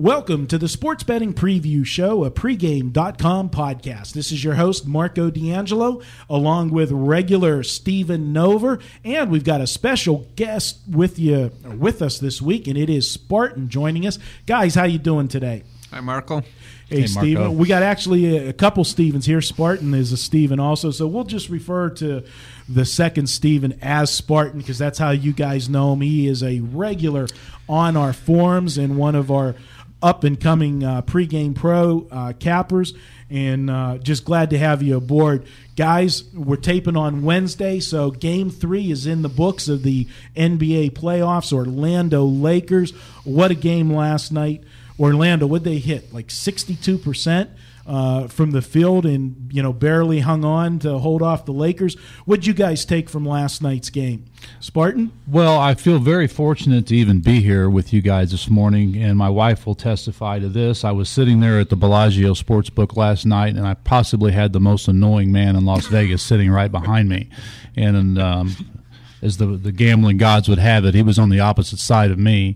Welcome to the Sports Betting Preview Show, a pregame.com podcast. This is your host, Marco D'Angelo, along with regular Stephen Nover, and we've got a special guest with you with us this week, and it is Spartan joining us. Guys, how you doing today? Hi, Marco. Hey, Stephen. We got actually a, a couple Stevens here. Spartan is a Steven also, so we'll just refer to the second Steven as Spartan because that's how you guys know him. He is a regular on our forums and one of our up and coming uh, pregame pro uh, cappers. And uh, just glad to have you aboard. Guys, we're taping on Wednesday, so game three is in the books of the NBA playoffs. Orlando Lakers. What a game last night. Orlando, would they hit like 62% uh, from the field and you know barely hung on to hold off the Lakers? What'd you guys take from last night's game, Spartan? Well, I feel very fortunate to even be here with you guys this morning, and my wife will testify to this. I was sitting there at the Bellagio Sportsbook last night, and I possibly had the most annoying man in Las Vegas sitting right behind me, and um, as the the gambling gods would have it, he was on the opposite side of me,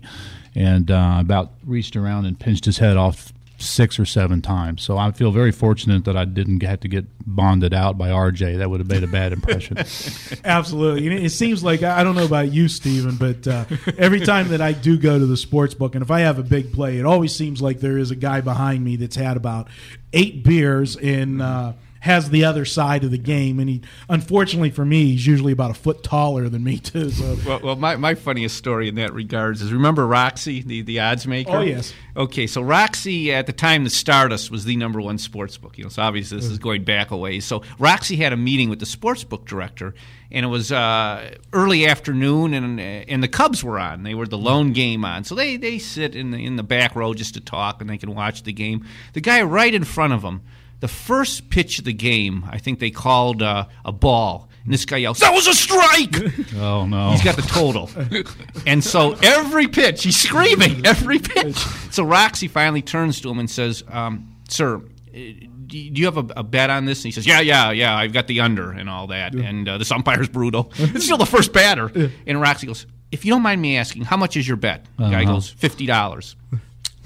and uh, about reached around and pinched his head off six or seven times. So I feel very fortunate that I didn't have to get bonded out by RJ. That would have made a bad impression. Absolutely. And it seems like I don't know about you, Steven, but uh, every time that I do go to the sports book, and if I have a big play, it always seems like there is a guy behind me that's had about eight beers in. uh, has the other side of the game. And he, unfortunately for me, he's usually about a foot taller than me too. So Well, well my, my funniest story in that regards is remember Roxy, the, the odds maker? Oh, yes. Okay, so Roxy, at the time the Stardust was the number one sports book. You know, so obviously this is going back a ways. So Roxy had a meeting with the sports book director, and it was uh, early afternoon, and and the Cubs were on. They were the lone game on. So they, they sit in the, in the back row just to talk, and they can watch the game. The guy right in front of them, the first pitch of the game, I think they called uh, a ball. And this guy yells, That was a strike! oh no! He's got the total. and so every pitch, he's screaming, every pitch. So Roxy finally turns to him and says, um, Sir, uh, do you have a, a bet on this? And he says, Yeah, yeah, yeah, I've got the under and all that. And uh, this umpire's brutal. it's still the first batter. And Roxy goes, If you don't mind me asking, how much is your bet? The Uh-huh. goes, $50.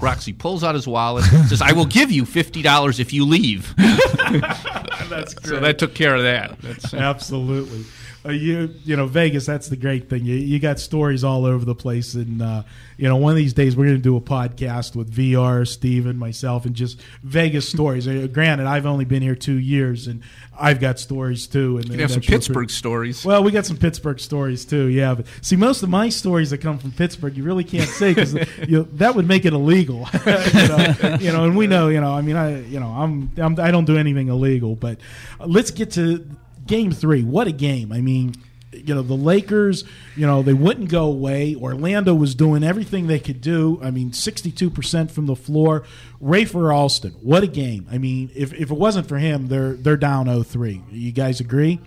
Roxy pulls out his wallet, says, I will give you $50 if you leave. that's great. So that took care of that. That's, uh, Absolutely. Uh, you you know Vegas. That's the great thing. You, you got stories all over the place, and uh, you know one of these days we're going to do a podcast with VR, Steven, myself, and just Vegas stories. Uh, granted, I've only been here two years, and I've got stories too. And you have some Pittsburgh stories. Well, we got some Pittsburgh stories too. Yeah, but see, most of my stories that come from Pittsburgh, you really can't say because that would make it illegal. you, know, you know, and we know, you know, I mean, I, you know, I'm, I'm I don't do anything illegal. But let's get to game three. What a game! I mean. You know the Lakers. You know they wouldn't go away. Orlando was doing everything they could do. I mean, sixty-two percent from the floor. Rafer Alston, what a game! I mean, if, if it wasn't for him, they're they're down 0-3. You guys agree?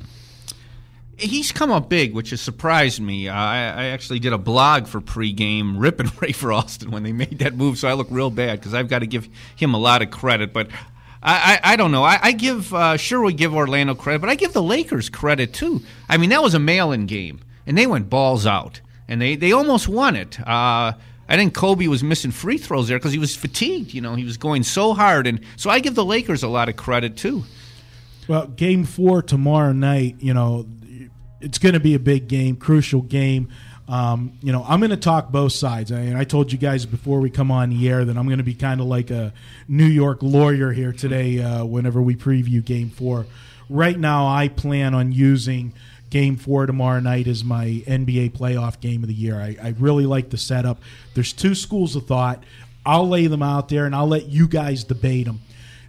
He's come up big, which has surprised me. I, I actually did a blog for pregame ripping Rafer Alston when they made that move, so I look real bad because I've got to give him a lot of credit. But I, I, don't know. I, I give uh, sure we give Orlando credit, but I give the Lakers credit too. I mean, that was a mail-in game, and they went balls out, and they, they almost won it. Uh, I think Kobe was missing free throws there because he was fatigued. You know, he was going so hard, and so I give the Lakers a lot of credit too. Well, game four tomorrow night, you know, it's going to be a big game, crucial game. Um, you know, I'm going to talk both sides. I, and I told you guys before we come on the air that I'm going to be kind of like a New York lawyer here today uh, whenever we preview game four. Right now, I plan on using game four tomorrow night as my NBA playoff game of the year. I, I really like the setup. There's two schools of thought. I'll lay them out there and I'll let you guys debate them.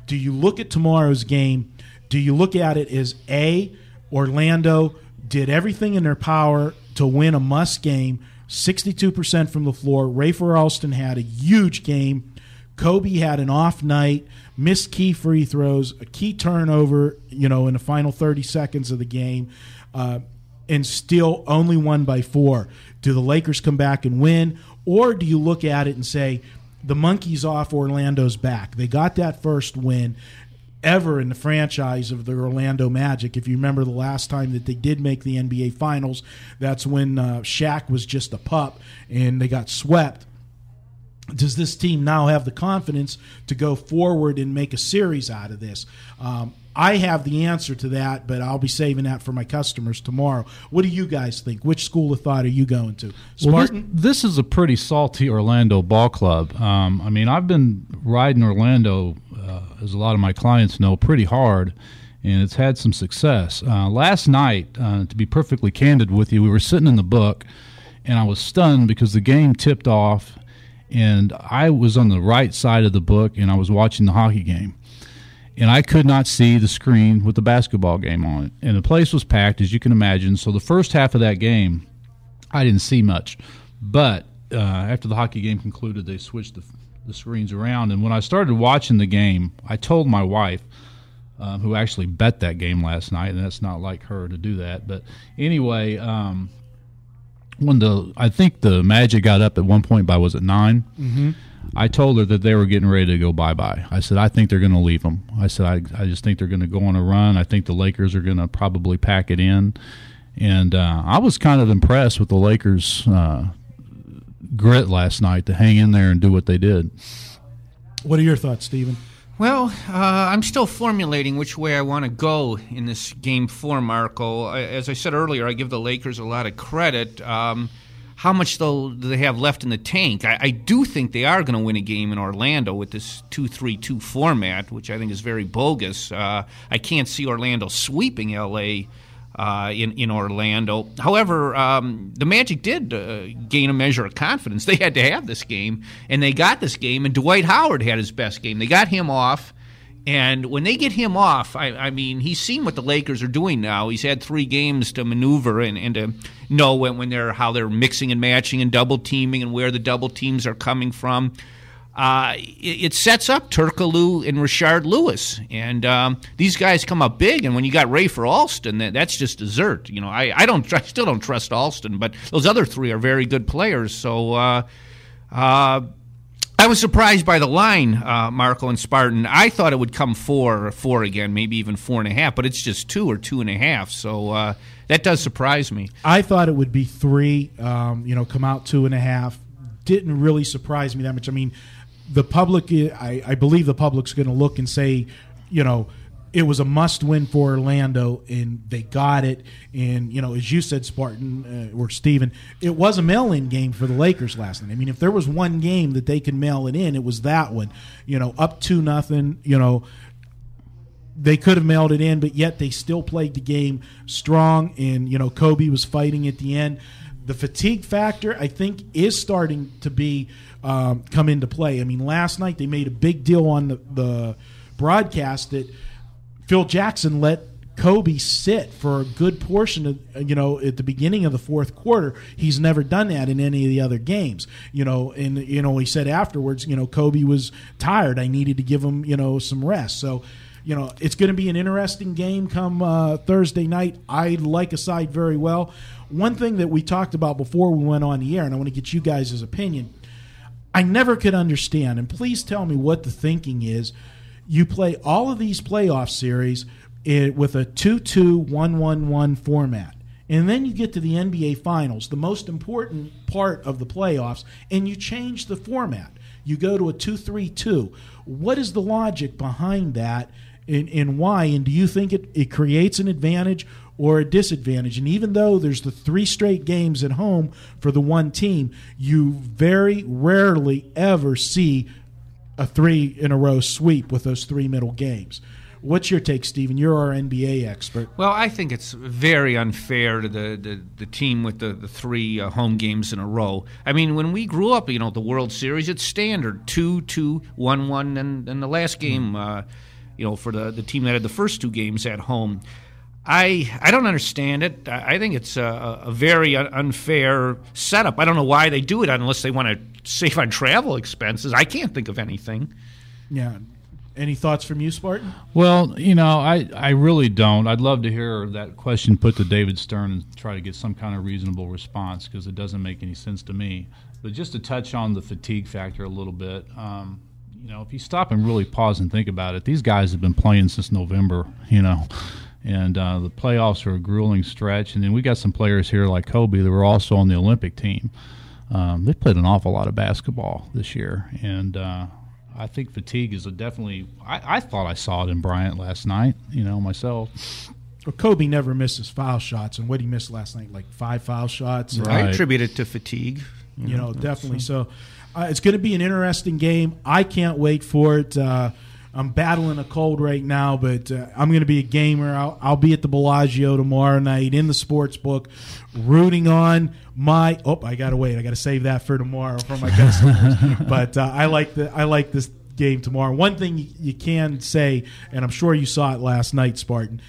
Do you look at tomorrow's game? Do you look at it as A, Orlando did everything in their power to win a must game, 62% from the floor. Rafer Alston had a huge game. Kobe had an off night, missed key free throws, a key turnover, you know, in the final 30 seconds of the game, uh, and still only won by four. Do the Lakers come back and win, or do you look at it and say, the monkey's off, Orlando's back? They got that first win ever in the franchise of the Orlando Magic. If you remember the last time that they did make the NBA Finals, that's when uh, Shaq was just a pup and they got swept does this team now have the confidence to go forward and make a series out of this? Um, I have the answer to that, but I'll be saving that for my customers tomorrow. What do you guys think? Which school of thought are you going to? Spartan? Well, this, this, is a pretty salty Orlando ball club. Um, I mean, I've been riding Orlando, uh, as a lot of my clients know, pretty hard, and it's had some success. Uh, last night, uh, to be perfectly candid with you, we were sitting in the book, and I was stunned because the game tipped off and I was on the right side of the book and I was watching the hockey game. And I could not see the screen with the basketball game on it. And the place was packed, as you can imagine. So the first half of that game, I didn't see much. But uh, after the hockey game concluded, they switched the, the screens around. And when I started watching the game, I told my wife, um, who actually bet that game last night, and that's not like her to do that. But anyway, um, when the I think the Magic got up at one point by was it 9 mm-hmm. I told her that they were getting ready to go bye bye. I said I think they're going to leave them. I said I I just think they're going to go on a run. I think the Lakers are going to probably pack it in, and uh, I was kind of impressed with the Lakers' uh, grit last night to hang in there and do what they did. What are your thoughts, Stephen? Well, uh, I'm still formulating which way I want to go in this game four, Marco. As I said earlier, I give the Lakers a lot of credit. Um, how much though do they have left in the tank? I, I do think they are going to win a game in Orlando with this two-three-two format, which I think is very bogus. Uh, I can't see Orlando sweeping LA uh, in in Orlando. However, um, the Magic did uh, gain a measure of confidence. They had to have this game, and they got this game. And Dwight Howard had his best game. They got him off. And when they get him off, I, I, mean, he's seen what the Lakers are doing now. He's had three games to maneuver and, and to know when, when they're how they're mixing and matching and double teaming and where the double teams are coming from uh, it, it, sets up Turkoglu and Rashard Lewis, and um, these guys come up big. And when you got Rafer Alston, that, that's just dessert. You know, I, I don't, I still don't trust Alston, but those other three are very good players. So. Uh, uh, I was surprised by the line, uh, Marco and Spartan. I thought it would come four, or four again, maybe even four and a half, but it's just two or two and a half. So uh, that does surprise me. I thought it would be three. Um, you know, come out two and a half. Didn't really surprise me that much. I mean, the public, I, I believe the public's going to look and say, you know, it was a must win for Orlando, and they got it. And you know, as you said, Spartan uh, or Steven, it was a mail in game for the Lakers last night. I mean, if there was one game that they could mail it in, it was that one. You know, up to nothing. You know, they could have mailed it in, but yet they still played the game strong. And you know, Kobe was fighting at the end. The fatigue factor, I think, is starting to be um, come into play. I mean, last night they made a big deal on the, the broadcast that Phil Jackson let Kobe sit for a good portion of you know at the beginning of the fourth quarter. He's never done that in any of the other games. You know, and you know he said afterwards, you know, Kobe was tired. I needed to give him you know some rest. So. You know, it's going to be an interesting game come uh, Thursday night. I like a side very well. One thing that we talked about before we went on the air, and I want to get you guys' opinion I never could understand, and please tell me what the thinking is. You play all of these playoff series with a 2 2 1 1 1 format. And then you get to the NBA Finals, the most important part of the playoffs, and you change the format. You go to a 2 3 2. What is the logic behind that and, and why? And do you think it, it creates an advantage or a disadvantage. And even though there's the three straight games at home for the one team, you very rarely ever see a three in a row sweep with those three middle games. What's your take, Stephen? You're our NBA expert. Well, I think it's very unfair to the, the, the team with the, the three uh, home games in a row. I mean, when we grew up, you know, the World Series, it's standard two, two, one, one, and, and the last game, uh, you know, for the, the team that had the first two games at home. I I don't understand it. I I think it's a, a very unfair setup. I don't know why they do it unless they want to save on travel expenses. I can't think of anything. Yeah. Any thoughts from you, Spartan? Well, you know, I, I really don't. I'd love to hear that question put to David Stern and try to get some kind of reasonable response because it doesn't make any sense to me. But just to touch on the fatigue factor a little bit, um, you know, if you stop and really pause and think about it, these guys have been playing since November, you know, and uh, the playoffs are a grueling stretch. And then we got some players here like Kobe that were also on the Olympic team. Um, they played an awful lot of basketball this year, and uh, I think fatigue is a definitely. I, I thought I saw it in Bryant last night. You know myself. Well, Kobe never misses foul shots, and what he missed last night, like five foul shots. I Right. attribute it to fatigue. you know, definitely. So uh, it's going to be an interesting game. I can't wait for it. Uh, I'm battling a cold right now, but uh, I'm going to be a gamer. I'll, I'll be at the Bellagio tomorrow night in the sports book, rooting on my. Oh, I got to wait. I got to save that for tomorrow for my customers. but uh, I like the I like this game tomorrow. One thing you, you can say, and I'm sure you saw it last night, Spartan.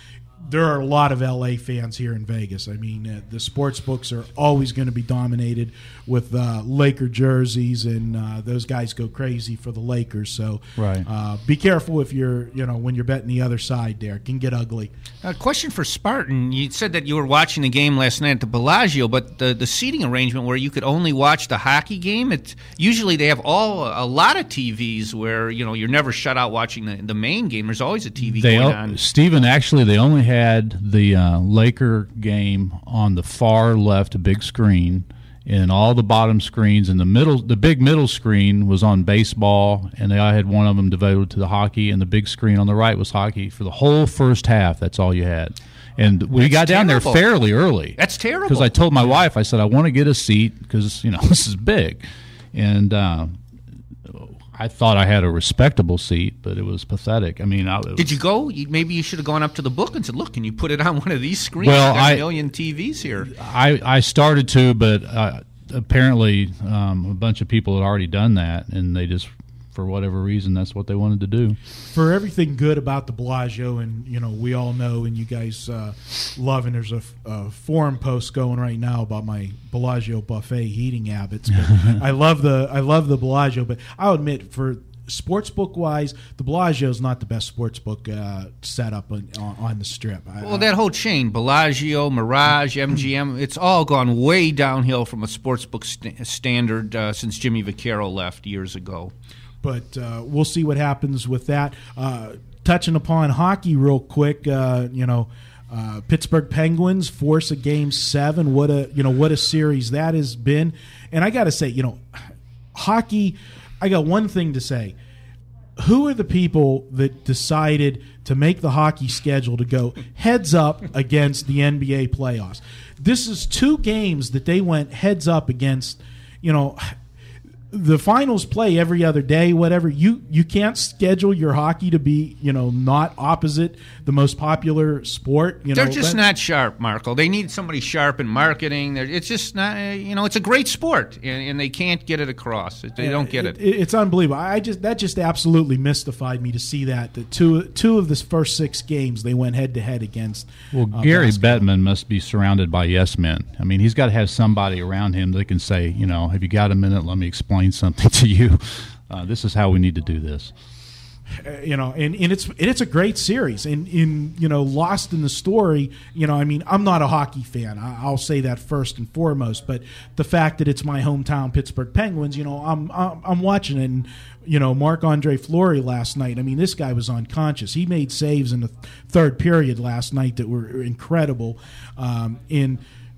There are a lot of LA fans here in Vegas. I mean, uh, the sports books are always going to be dominated with uh, Laker jerseys, and uh, those guys go crazy for the Lakers. So, Right. uh, be careful if you're, you know, when you're betting the other side. There it can get ugly. A question for Spartan. You said that you were watching the game last night at the Bellagio, but the, the seating arrangement where you could only watch the hockey game, it usually they have all a lot of TVs where you know you're never shut out watching the, the main game. There's always a TV They going o- on. Stephen actually they only had the uh, Laker game on the far left big screen, and all the bottom screens and the middle the big middle screen was on baseball, and they I had one of them devoted to the hockey, and the big screen on the right was hockey for the whole first half. That's all you had. And we That's got down terrible. there fairly early. That's terrible. Because I told my wife, I said I want to get a seat because you know this is big, and uh, I thought I had a respectable seat, but it was pathetic. I mean, I, it Did you go? You, maybe you should have gone up to the book and said, "Look, can you put it on one of these screens? Well, There's I- a million TVs here." I, I started to, but uh, apparently um, a bunch of people had already done that, and they just, for whatever reason, that's what they wanted to do. for everything good about the Bellagio, and you know we all know, and you guys uh, love, and there's a, a forum post going right now about my Bellagio buffet eating habits. But I love the I love the Bellagio, but I'll admit for sports book wise, the Bellagio is not the best sports book uh, setup on, on, on the strip. I, Well, that whole chain, Bellagio, Mirage, MGM, it's all gone way downhill from a sportsbook st- standard uh, since Jimmy Vaccaro left years ago. But uh, we'll see what happens with that. Uh, touching upon hockey real quick, uh, you know, uh, Pittsburgh Penguins force a game seven. What a you know what a series that has been. And I got to say, you know, hockey. I got one thing to say. Who are the people that decided to make the hockey schedule to go heads up against the NBA playoffs? This is two games that they went heads up against. You know, the finals play every other day whatever you you can't schedule your hockey to be you know not opposite the most popular sport you They're just that- not sharp, Marco. They need somebody sharp in marketing. They're, it's just not, uh, you know, it's a great sport, and, and they can't get it across. They don't get it. it's unbelievable i just that just absolutely mystified me to see that the two two of the first six games they went head to head against Well, uh, Gary basketball. Bettman must be surrounded by yes men. I mean, he's got to have somebody around him that can say, you know, have you got a minute? Let me explain something to you. Uh, this is how we need to do this. Uh, you know, and, and it's and it's a great series. And in you know, lost in the story, you know, I mean, I'm not a hockey fan. I, I'll say that first and foremost. But the fact that it's my hometown Pittsburgh Penguins, you know, I'm I'm, I'm watching. And, you know, Marc Andre Fleury last night. I mean, this guy was unconscious. He made saves in the third period last night that were incredible. Um, in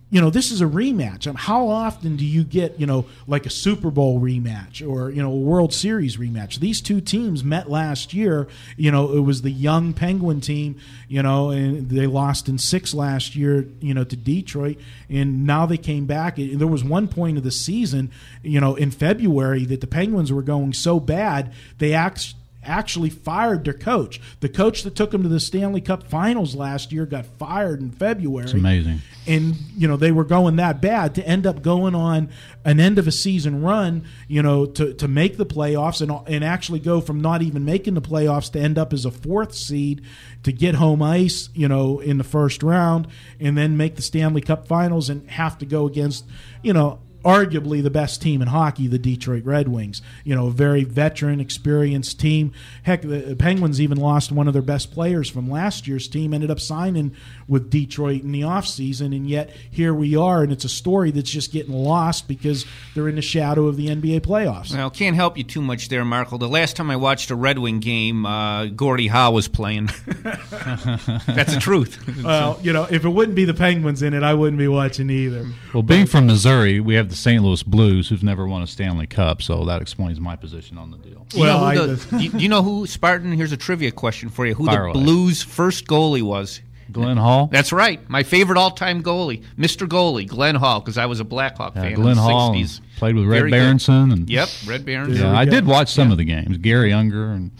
you know, this is a rematch. I mean, how often do you get, you know, like a Super Bowl rematch or, you know, a World Series rematch? These two teams met last year. You know, it was the young Penguin team, you know, and they lost in six last year, you know, to Detroit. And now they came back. And There was one point of the season, you know, in February that the Penguins were going so bad, they act actually fired their coach. The coach that took them to the Stanley Cup Finals last year got fired in February. It's amazing. And you know they were going that bad to end up going on an end of a season run. You know to to make the playoffs and and actually go from not even making the playoffs to end up as a fourth seed to get home ice. You know in the first round and then make the Stanley Cup Finals and have to go against you know arguably the best team in hockey, the Detroit Red Wings. You know, a very veteran, experienced team. Heck, the Penguins even lost one of their best players from last year's team, ended up signing with Detroit in the offseason, and yet here we are, and it's a story that's just getting lost because they're in the shadow of the NBA playoffs. Well, can't help you too much there, Marco. The last time I watched a Red Wing game, uh, Gordie Howe was playing. That's the truth. Well, you know, if it wouldn't be the Penguins in it, I wouldn't be watching either. Well, being from Missouri, we have the St. Louis Blues, who've never won a Stanley Cup, so that explains my position on the deal. Do you Well, know I who the, do you, do you know who Spartan? Here's a trivia question for you: Who Fire the away. Blues' first goalie was? Glenn Hall. That's right, my favorite all-time goalie, Mr. Goalie, Glenn Hall, because I was a Blackhawk Yeah, fan Glenn in the Hall '60s. played with Red Very good. Berenson, and Yep, Red Barons. yeah, I did watch some of the games. Garry Unger and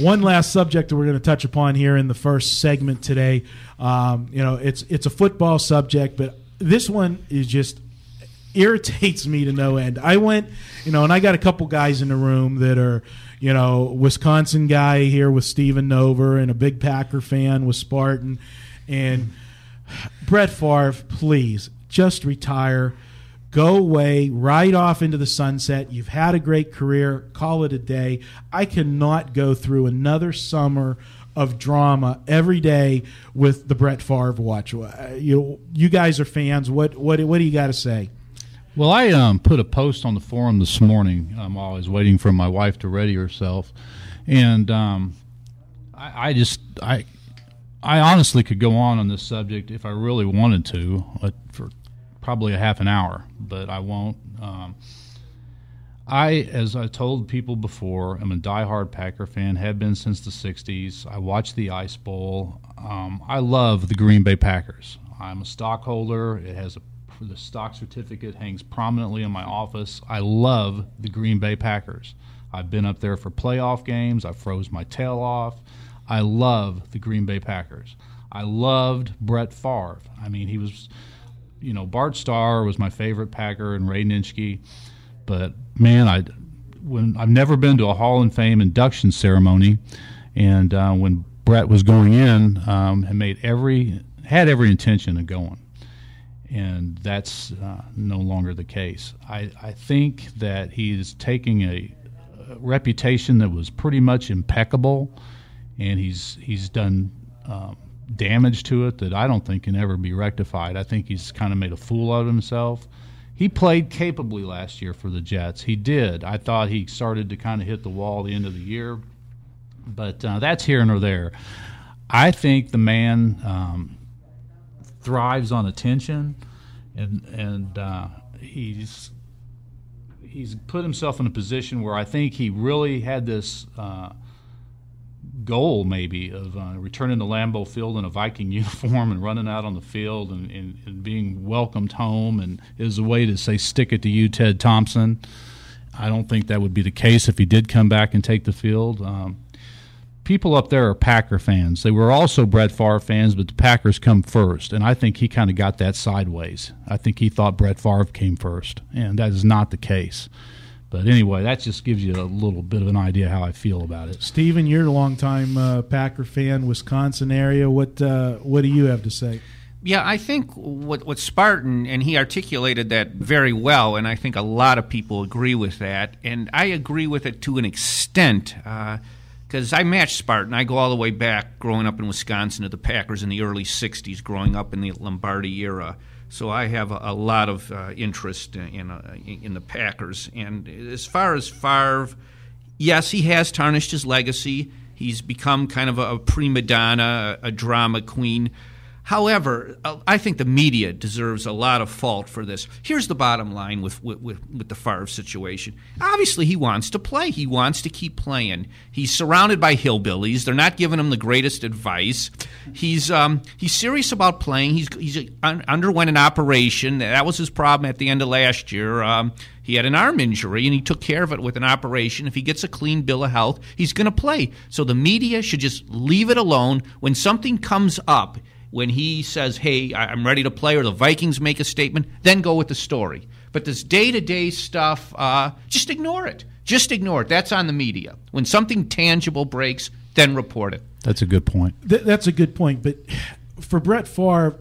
one last subject that we're going to touch upon here in the first segment today. Um, you know, it's it's a football subject, but this one is just irritates me to no end. I went, you know, and I got a couple guys in the room that are, you know, Wisconsin guy here with Steven Nover and a big Packer fan with Spartan, and Brett Favre, please just retire. Go away, right off into the sunset. You've had a great career. Call it a day. I cannot go through another summer of drama every day with the Brett Favre watch. You, you guys are fans. What, what, what do you got to say? Well, I um, put a post on the forum this morning um, while I was waiting for my wife to ready herself, and um, I, I just I I honestly could go on on this subject if I really wanted to uh, for probably a half an hour, but I won't. Um, I, as I told people before, am a diehard Packer fan. Have been since the '60s. I watch the Ice Bowl. Um, I love the Green Bay Packers. I'm a stockholder. It has a the stock certificate hangs prominently in my office. I love the Green Bay Packers. I've been up there for playoff games. I froze my tail off. I love the Green Bay Packers. I loved Brett Favre. I mean, he was, you know, Bart Starr was my favorite Packer and Ray Nitschke. But man, I when I've never been to a Hall of Fame induction ceremony, and uh, when Brett was going in, um, had made every had every intention of going and that's uh, no longer the case. I, I think that he's taking a, a reputation that was pretty much impeccable, and he's he's done um, damage to it that I don't think can ever be rectified. I think he's kind of made a fool out of himself. He played capably last year for the Jets. He did. I thought he started to kind of hit the wall at the end of the year, but uh, that's here nor there. I think the man um, thrives on attention, and and uh, he's he's put himself in a position where I think he really had this uh, goal, maybe, of uh, returning to Lambeau Field in a Viking uniform and running out on the field and, and, and being welcomed home, and is a way to say "stick it to you, Ted Thompson." I don't think that would be the case if he did come back and take the field. Um, people up there are Packer fans. They were also Brett Favre fans, but the Packers come first, and I think he kind of got that sideways. I think he thought Brett Favre came first, and that is not the case. But anyway, that just gives you a little bit of an idea how I feel about it. Steven, you're a longtime uh, Packer fan, Wisconsin area. What uh, what do you have to say? Yeah, I think what what Spartan and he articulated that very well, and I think a lot of people agree with that, and I agree with it to an extent because I match Spartan. I go all the way back, growing up in Wisconsin, to the Packers in the early '60s, growing up in the Lombardi era. So I have a, a lot of uh, interest in uh, in the Packers. And as far as Favre, yes, he has tarnished his legacy. He's become kind of a, a prima donna, a, a drama queen. However, uh, I think the media deserves a lot of fault for this. Here's the bottom line with, with, with, the Favre situation. Obviously, he wants to play. He wants to keep playing. He's surrounded by hillbillies. They're not giving him the greatest advice. He's um, he's serious about playing. He's he's un- underwent an operation. That was his problem at the end of last year. Um, he had an arm injury and he took care of it with an operation. If he gets a clean bill of health, he's going to play. So the media should just leave it alone. When something comes up, when he says, hey, I- I'm ready to play, or the Vikings make a statement, then go with the story. But this day to day stuff, uh, just ignore it. Just ignore it. That's on the media. When something tangible breaks, then report it. That's a good point. Th- that's a good point. But for Brett Favre,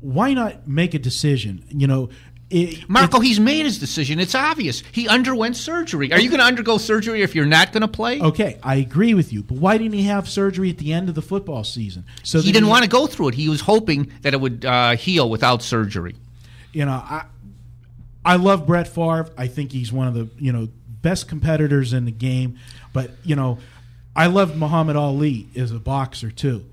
why not make a decision? You know, it, Marco, he's made his decision. It's obvious. He underwent surgery. Are you going to undergo surgery if you're not going to play? Okay, I agree with you, but why didn't he have surgery at the end of the football season? So he didn't want to go through it. He was hoping that it would uh, heal without surgery. You know, I I love Brett Favre. I think he's one of the you know best competitors in the game. But you know, I loved Muhammad Ali as a boxer too.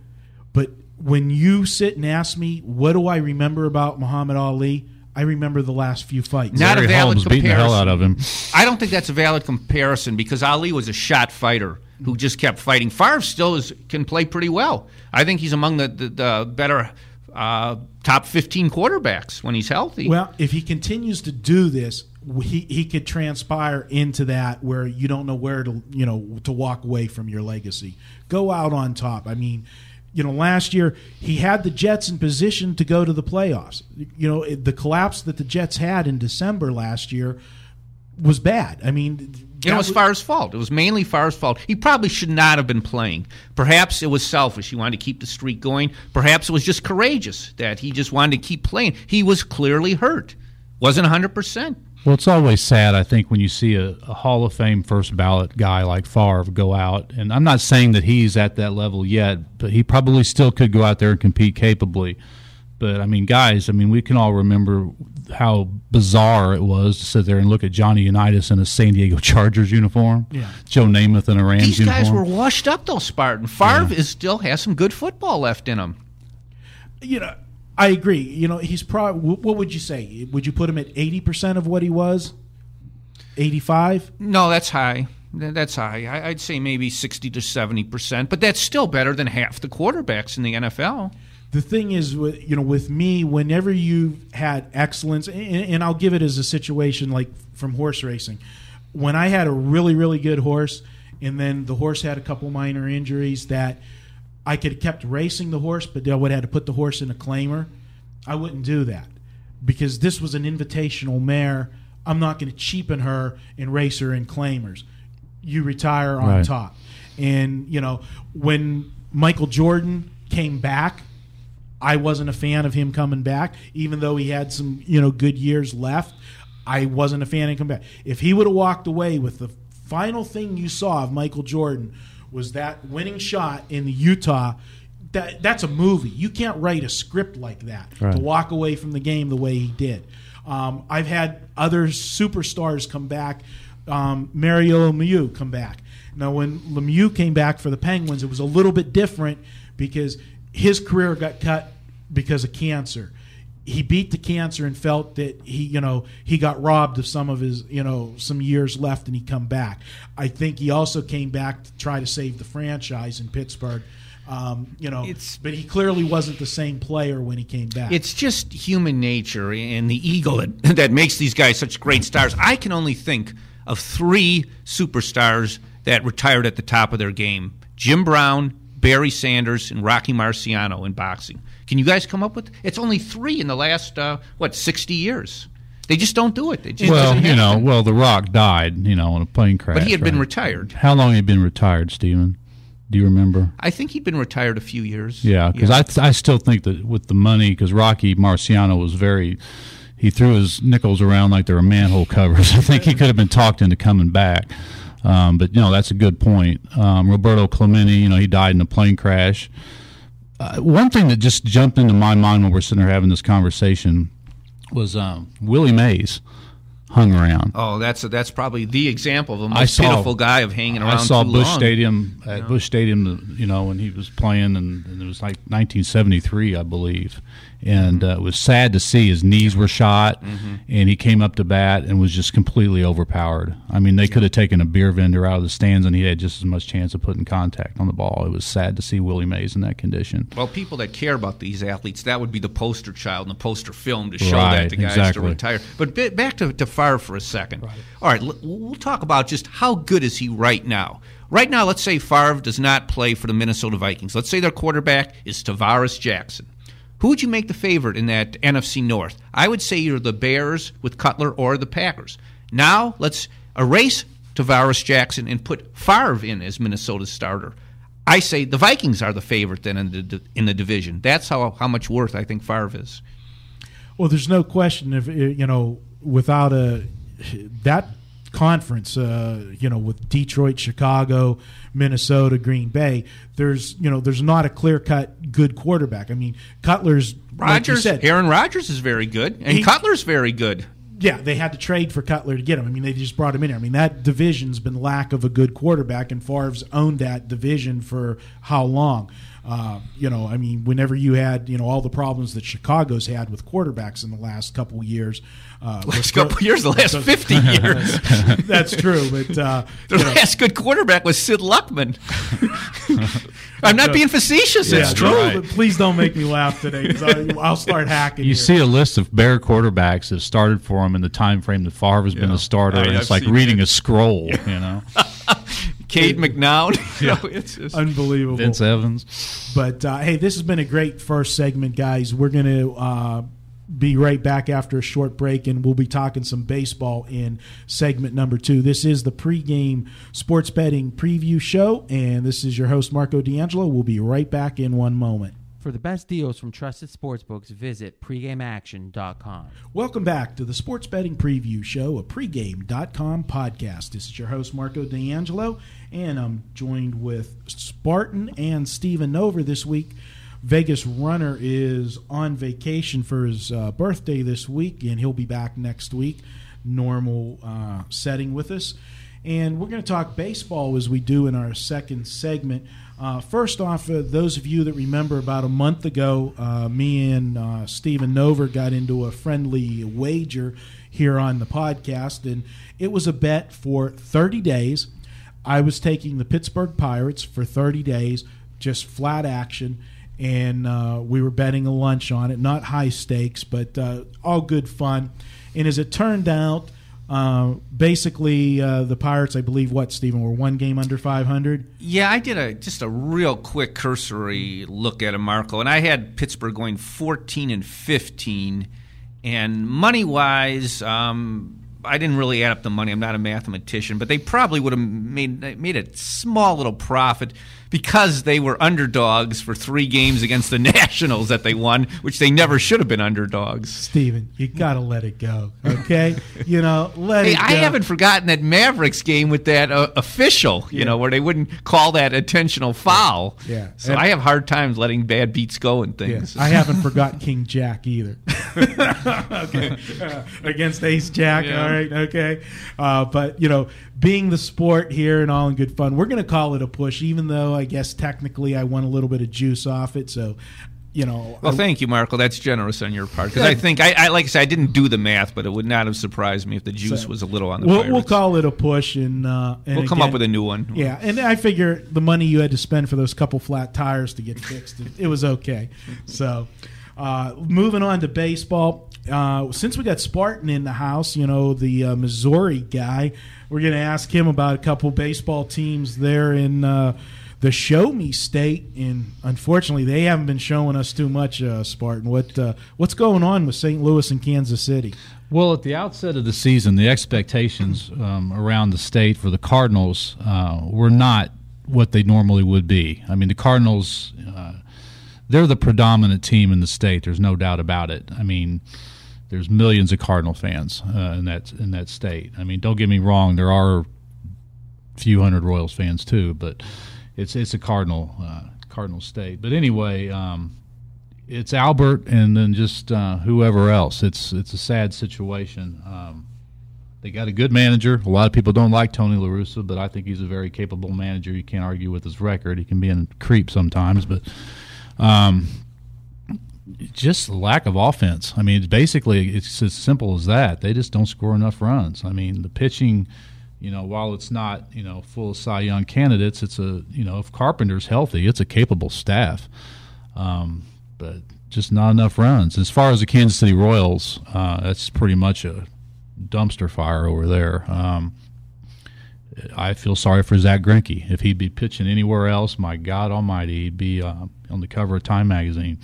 But when you sit and ask me, what do I remember about Muhammad Ali? I remember the last few fights. Not a Larry valid Holmes beating the hell out of him. I don't think that's a valid comparison because Ali was a shot fighter who just kept fighting. Favre still is, can play pretty well. I think he's among the, the, the better uh, top 15 quarterbacks when he's healthy. Well, if he continues to do this, he he could transpire into that where you don't know where to you know to walk away from your legacy. Go out on top. I mean, you know, last year he had the Jets in position to go to the playoffs. You know, the collapse that the Jets had in December last year was bad. I mean, You know, it was Favre's fault. It was mainly Favre's fault. He probably should not have been playing. Perhaps it was selfish. He wanted to keep the streak going. Perhaps it was just courageous that he just wanted to keep playing. He was clearly hurt. Wasn't 100%. Well, it's always sad, I think, when you see a, a Hall of Fame first ballot guy like Favre go out. And I'm not saying that he's at that level yet, but he probably still could go out there and compete capably. But I mean, guys, I mean, we can all remember how bizarre it was to sit there and look at Johnny Unitas in a San Diego Chargers uniform, Yeah. Joe Namath in a Rams These uniform. guys were washed up, though, Spartan. Favre is still has some good football left in him. you know, I agree. You know, he's probably. What would you say? Would you put him at eighty percent of what he was? Eighty-five. No, that's high. That's high. I'd say maybe 60 to 70%, but that's still better than half the quarterbacks in the NFL. the thing is with you know with me whenever you've had excellence and i'll give it as a situation like from horse racing when i had a really really good horse and then the horse had a couple minor injuries that i could have kept racing the horse but i would have had to put the horse in a claimer i wouldn't do that because this was an invitational mare i'm not going to cheapen her and race her in claimers you retire on Right. top and you know when michael jordan came back I wasn't a fan of him coming back, even though he had some you know good years left. I wasn't a fan of him coming back. If he would have walked away with the final thing you saw of Michael Jordan was that winning shot in the Utah, that that's a movie. You can't write a script like that Right. to walk away from the game the way he did. Um, I've had other superstars come back. Um, Mario Lemieux come back. Now, when Lemieux came back for the Penguins, it was a little bit different because his career got cut because of cancer. He beat the cancer and felt that he, you know, he got robbed of some of his, you know, some years left, and he come back. I think he also came back to try to save the franchise in Pittsburgh. Um, you know, It's- but he clearly wasn't the same player when he came back. It's just human nature and the ego that, that makes these guys such great stars. I can only think of three superstars that retired at the top of their game Jim Brown, Barry Sanders, and Rocky Marciano in boxing. Can you guys come up with? It's only three in the last, uh, what, 60 years. They just don't do it. They just well, you know, well, The Rock died, you know, in a plane crash. But he had been retired. How long had he been retired, Stephen? Do you remember? I think he'd been retired a few years. Yeah, because I, I still think that with the money, because Rocky Marciano was very, he threw his nickels around like they were manhole covers. I think he could have been talked into coming back. Um, but you know that's a good point. Um, Roberto Clemente, you know, he died in a plane crash. Uh, one thing that just jumped into my mind when we're sitting there having this conversation was um, Willie Mays, hung around. Oh, that's a, that's probably the example of a most saw- pitiful guy of hanging around. I saw Bush long. Stadium at Busch Stadium, you know, when he was playing, and, and it was like 1973, I believe. And uh, it was sad to see his knees were shot, Mm-hmm. and he came up to bat and was just completely overpowered. I mean, they could have taken a beer vendor out of the stands, and he had just as much chance of putting contact on the ball. It was sad to see Willie Mays in that condition. Well, people that care about these athletes, that would be the poster child and the poster film to show Right, that the guys exactly. to retire. But back to, to Favre for a second. All right, l- we'll talk about just how good is he right now. Right now, let's say Favre does not play for the Minnesota Vikings. Let's say their quarterback is Tarvaris Jackson. Who would you make the favorite in that NFC North? I would say you're the Bears with Cutler or the Packers. Now, let's erase Tarvaris Jackson and put Favre in as Minnesota's starter. I say the Vikings are the favorite then in the in the division. That's how how much worth I think Favre is. Well, there's no question if you know without a that conference, uh, you know, with Detroit, Chicago, Minnesota, Green Bay, there's you know there's not a clear cut good quarterback. I mean, Cutler's like you Rodgers, said, Aaron Rodgers is very good, and He- Cutler's very good. yeah, they had to trade for Cutler to get him. I mean, they just brought him in here. I mean, that division's been lack of a good quarterback, and Favre's owned that division for how long? Uh, you know, I mean, whenever you had you know all the problems that Chicago's had with quarterbacks in the last couple of years, uh, Last couple of years, the last fifty years, that's true. But uh, the you know, last good quarterback was Sid Luckman. I'm not being facetious. yeah, it's don't- true. but please don't make me laugh today because I'll start hacking. You here. see a list of Bear quarterbacks that started for him in the time frame that Favre has been Yeah. a starter, I- and I've it's like reading that. a scroll, you know. Cade McNown. You know, it's just, unbelievable. Vince Evans. But uh, hey, this has been a great first segment, guys. We're going to uh, be right back after a short break, and we'll be talking some baseball in segment number two. This is the pregame sports betting preview show, and this is your host, Marco D'Angelo. We'll be right back in one moment. For the best deals from trusted sportsbooks, visit pregameaction.com. Welcome back to the Sports Betting Preview Show, a pregame.com podcast. This is your host, Marco D'Angelo, and I'm joined with Spartan and Steven Nover this week. Vegas Runner is on vacation for his uh, birthday this week, and he'll be back next week. Normal uh, setting with us. And we're going to talk baseball as we do in our second segment. Uh, first off, uh, those of you that remember about a month ago, uh, me and uh, Stephen Nover got into a friendly wager here on the podcast, and it was a bet for 30 days. I was taking the Pittsburgh Pirates for 30 days, just flat action, and uh, we were betting a lunch on it. Not high stakes, but uh, all good fun. And as it turned out, uh, basically uh, the Pirates, I believe, what Stephen were one game under 500. Yeah, I did a just a real quick cursory look at it, Marco, and I had Pittsburgh going 14 and 15, and money wise, um, I didn't really add up the money. I'm not a mathematician, but they probably would have made made a small little profit because they were underdogs for three games against the Nationals that they won, which they never should have been underdogs. Stephen, you got to let it go, okay? you know, let Hey, it go. I haven't forgotten that Mavericks game with that uh, official, you Yeah. know, where they wouldn't call that intentional foul. Yeah. So And- I have hard times letting bad beats go and Yeah, things. I haven't forgot King Jack either. okay, Uh, against Ace Jack. Yeah. All right, okay. Uh, but you know, being the sport here and all in good fun, we're going to call it a push, even though I guess technically I won a little bit of juice off it. So, you know, well, I- thank you, Marco. That's generous on your part because I think I, I like I said I didn't do the math, but it would not have surprised me if the juice So, was a little on the we'll, we'll call it a push, and, uh, and We'll come again- up with a new one. Yeah, and I figure the money you had to spend for those couple flat tires to get fixed, it, it was okay. So, uh, moving on to baseball. Uh, since we got Spartan in the house, you know the uh, Missouri guy, we're going to ask him about a couple baseball teams there in uh, the Show Me State, and unfortunately, they haven't been showing us too much. Uh, Spartan, what uh, what's going on with St. Louis and Kansas City? Well, at the outset of the season, the expectations um, around the state for the Cardinals uh, were not what they normally would be. I mean, the Cardinals, uh, they're the predominant team in the state. There's no doubt about it. I mean, there's millions of Cardinal fans uh, in that in that state. I mean, don't get me wrong. There are a few hundred Royals fans too, but it's it's a Cardinal uh, Cardinal state. But anyway. Um, it's Albert and then just uh, whoever else. It's it's a sad situation. Um, They got a good manager. A lot of people don't like Tony La Russa, but I think he's a very capable manager. You can't argue with his record. He can be a creep sometimes, but um, just lack of offense. I mean, basically it's as simple as that. They just don't score enough runs. I mean, the pitching, you know, while it's not you know full of Cy Young candidates, it's a you know if Carpenter's healthy, it's a capable staff, um, but just not enough runs. As far as the Kansas City Royals, uh, that's pretty much a dumpster fire over there. Um, I feel sorry for Zack Greinke. If he'd be pitching anywhere else, my God Almighty, he'd be uh, on the cover of Time magazine.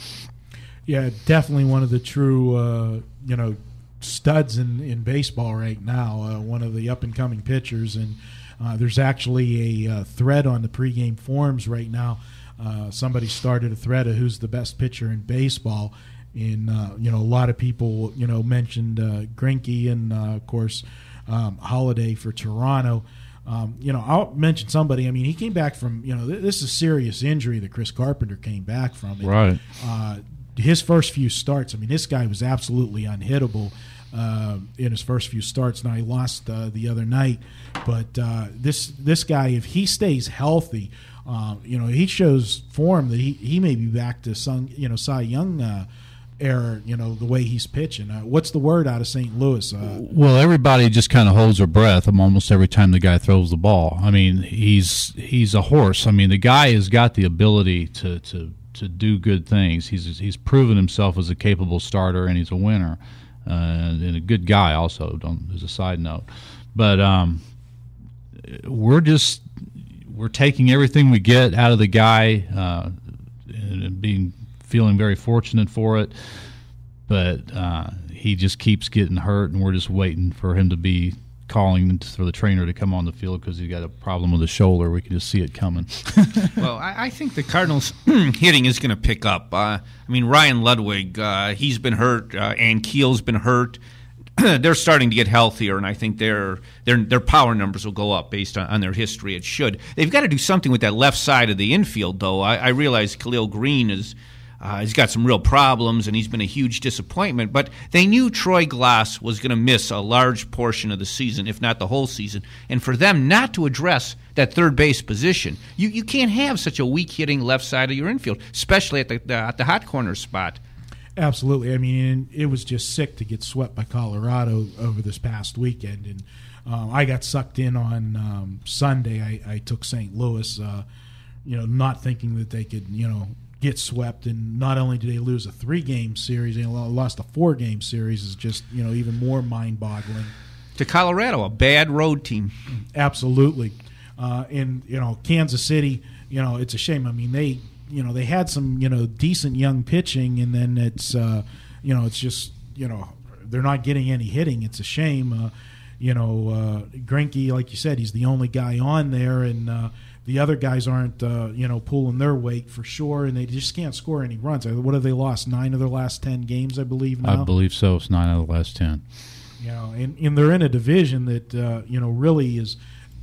Yeah, definitely one of the true, uh, you know, studs in, in baseball right now. Uh, one of the up and coming pitchers, and uh, there's actually a uh, thread on the pregame forums right now. Uh, somebody started a thread of who's the best pitcher in baseball. In uh, you know, a lot of people you know mentioned uh, and of course um, Halladay for Toronto. Um, you know, I'll mention somebody. I mean, he came back from you know th- this is a serious injury that Chris Carpenter came back from. And, Right. uh, his first few starts, I mean, this guy was absolutely unhittable uh, in his first few starts. Now he lost uh, the other night, but uh, this this guy, if he stays healthy, uh, you know, he shows form that he, he may be back to some you know Cy Young uh, era. You know, the way he's pitching. Uh, what's the word out of St. Louis? Well, everybody just kind of holds their breath almost every time the guy throws the ball. I mean, he's he's a horse. I mean, the guy has got the ability to to to do good things. He's he's proven himself as a capable starter, and he's a winner, uh, and a good guy also. Don't, as a side note, but um, we're just we're taking everything we get out of the guy, uh, and being feeling very fortunate for it but uh, he just keeps getting hurt, and we're just waiting for him to be calling for the trainer to come on the field because he's got a problem with his shoulder. We can just see it coming. well, I, I think the Cardinals hitting is going to pick up. Uh, I mean, Ryan Ludwick, uh, he's been hurt, uh, and Keel's been hurt. they're starting to get healthier, and I think their their their power numbers will go up based on, on their history. It should. They've got to do something with that left side of the infield, though. I, I realize Khalil Greene is. Uh, he's got some real problems, and he's been a huge disappointment. But they knew Troy Glaus was going to miss a large portion of the season, if not the whole season. And for them not to address that third base position, you, you can't have such a weak hitting left side of your infield, especially at the, the at the hot corner spot. Absolutely. I mean, it was just sick to get swept by Colorado over this past weekend, and um, I got sucked in on um, Sunday. I, I took St. Louis, uh, you know, not thinking that they could, you know, get swept. And not only did they lose a three-game series, they lost a four-game series. Is just you know even more mind-boggling. To Colorado, a bad road team. Absolutely, uh, and you know Kansas City. You know, it's a shame. I mean, they you know they had some you know decent young pitching, and then it's uh, you know it's just you know they're not getting any hitting. It's a shame. Uh, you know, uh, Greinke, like you said, he's the only guy on there, and uh, the other guys aren't uh, you know pulling their weight for sure, and they just can't score any runs. What have they lost? Nine of their last ten games, I believe. Now I believe so. It's nine out of the last ten. You know, and, and they're in a division that uh, you know really is,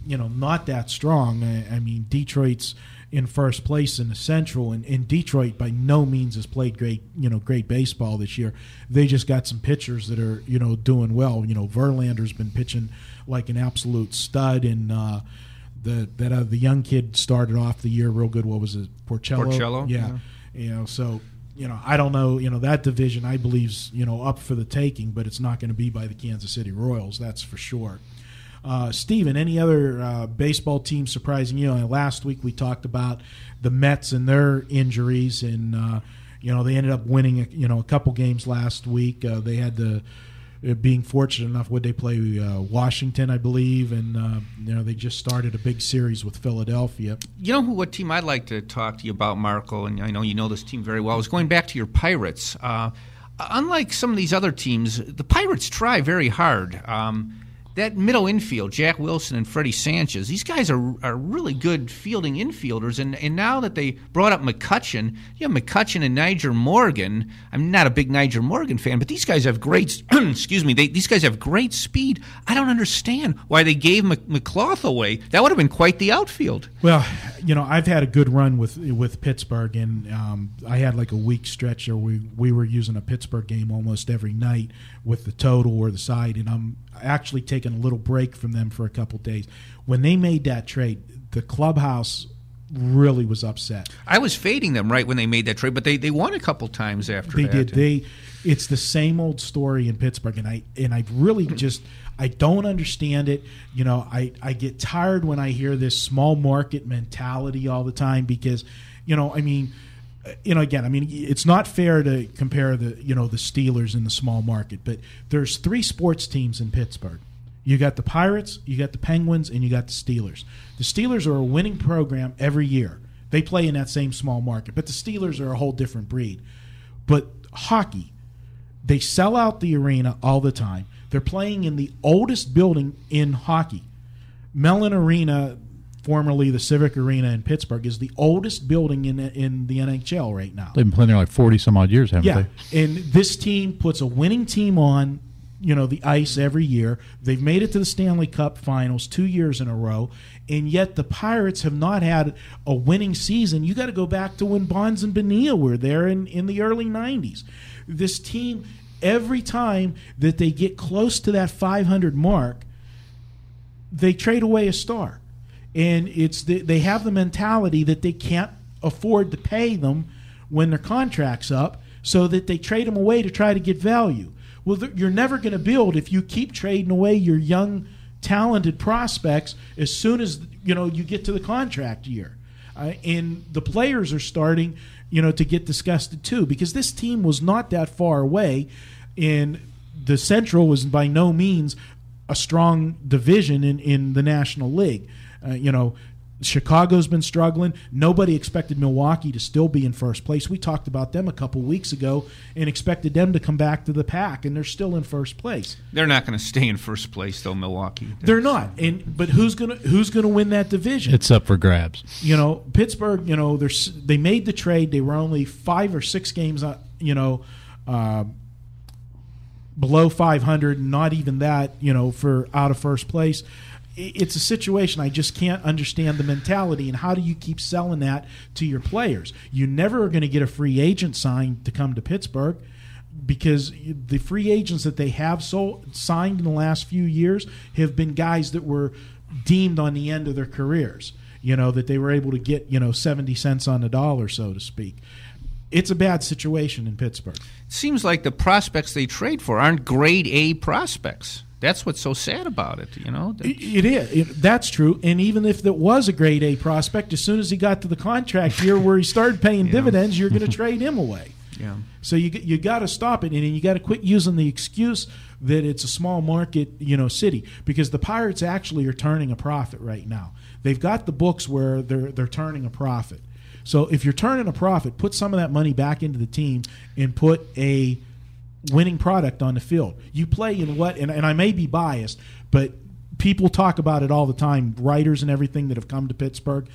you know, not that strong. I, I mean, Detroit's in first place in the Central, and, and Detroit by no means has played great, you know, great baseball this year. They just got some pitchers that are, you know, doing well. You know, Verlander's been pitching like an absolute stud, and uh, the that uh, the young kid started off the year real good. What was it, Porcello? Porcello, yeah. You know, so you know, I don't know. You know, that division I believe's you know up for the taking, but it's not going to be by the Kansas City Royals. That's for sure. Uh, Steven, any other uh, baseball team surprising you? know, last week we talked about the Mets and their injuries, and uh, you know they ended up winning. You know, a couple games last week. Uh, they had the being fortunate enough. Would they play uh, Washington, I believe, and uh, you know they just started a big series with Philadelphia. You know who? What team I'd like to talk to you about, Marco? And I know you know this team very well. I was going back to your Pirates. Uh, unlike some of these other teams, the Pirates try very hard. Um, that middle infield, Jack Wilson and Freddie Sanchez, these guys are, are really good fielding infielders. And, and now that they brought up McCutchen, you know, McCutchen and Nyjer Morgan, I'm not a big Nyjer Morgan fan, but these guys have great, excuse me, they, these guys have great speed. I don't understand why they gave McLouth away. That would have been quite the outfield. Well, you know, I've had a good run with with Pittsburgh, and um, I had like a week stretch where we we were using a Pittsburgh game almost every night with the total or the side, and I'm actually taking a little break from them for a couple days. When they made that trade, the clubhouse really was upset. I was fading them right when they made that trade, but they, they won a couple times after They that. did. They. It's the same old story in Pittsburgh, and I and I really just I don't understand it. You know, I I get tired when I hear this small market mentality all the time because, you know, I mean. You know, again, I mean, it's not fair to compare the you know the Steelers in the small market, but there's three sports teams in Pittsburgh. You got the Pirates, you got the Penguins, and you got the Steelers. The Steelers are a winning program every year. They play in that same small market, but the Steelers are a whole different breed. But hockey, they sell out the arena all the time. They're playing in the oldest building in hockey. Mellon Arena, formerly the Civic Arena in Pittsburgh, is the oldest building in in the NHL right now. They've been playing there like forty some odd years, haven't Yeah, they? and this team puts a winning team on, you know, the ice every year. They've made it to the Stanley Cup Finals two years in a row, and yet the Pirates have not had a winning season. You got to go back to when Bonds and Bonilla were there in in the early '90s. This team, every time that they get close to that 500 mark, they trade away a star, and it's the, they have the mentality that they can't afford to pay them when their contract's up, so that they trade them away to try to get value. Well, th- you're never going to build if you keep trading away your young, talented prospects as soon as you know you get to the contract year, uh, and the players are starting, you know, to get disgusted too because this team was not that far away, and the Central was by no means a strong division in, in the National League. Uh, you know, Chicago's been struggling. Nobody expected Milwaukee to still be in first place. We talked about them a couple weeks ago and expected them to come back to the pack, and they're still in first place. They're not going to stay in first place, though, Milwaukee. They're not. And but who's gonna who's gonna win that division? It's up for grabs. you know, Pittsburgh. You know, they're, they made the trade. They were only five or six games. uh, You know. Uh, below 500 not even that you know for out of first place I- it's a situation i just can't understand the mentality and how do you keep selling that to your players? You never are going to get a free agent signed to come to pittsburgh because the free agents that they have so signed in the last few years have been guys that were deemed on the end of their careers you know that they were able to get you know 70 cents on the dollar so to speak. It's a bad situation in pittsburgh. It seems like the prospects they trade for aren't grade A prospects. That's what's so sad about it, you know? It, it is. It, that's true. And even if it was a grade A prospect, as soon as he got to the contract year where he started paying dividends, you're going to trade him away. Yeah. So you you got to stop it, and you got to quit using the excuse that it's a small market, you know, city because the Pirates actually are turning a profit right now. They've got the books where they're they're turning a profit. So if you're turning a profit, put some of that money back into the team and put a winning product on the field. You play in what, and, and I may be biased, but people talk about it all the time. Writers and everything that have come to Pittsburgh.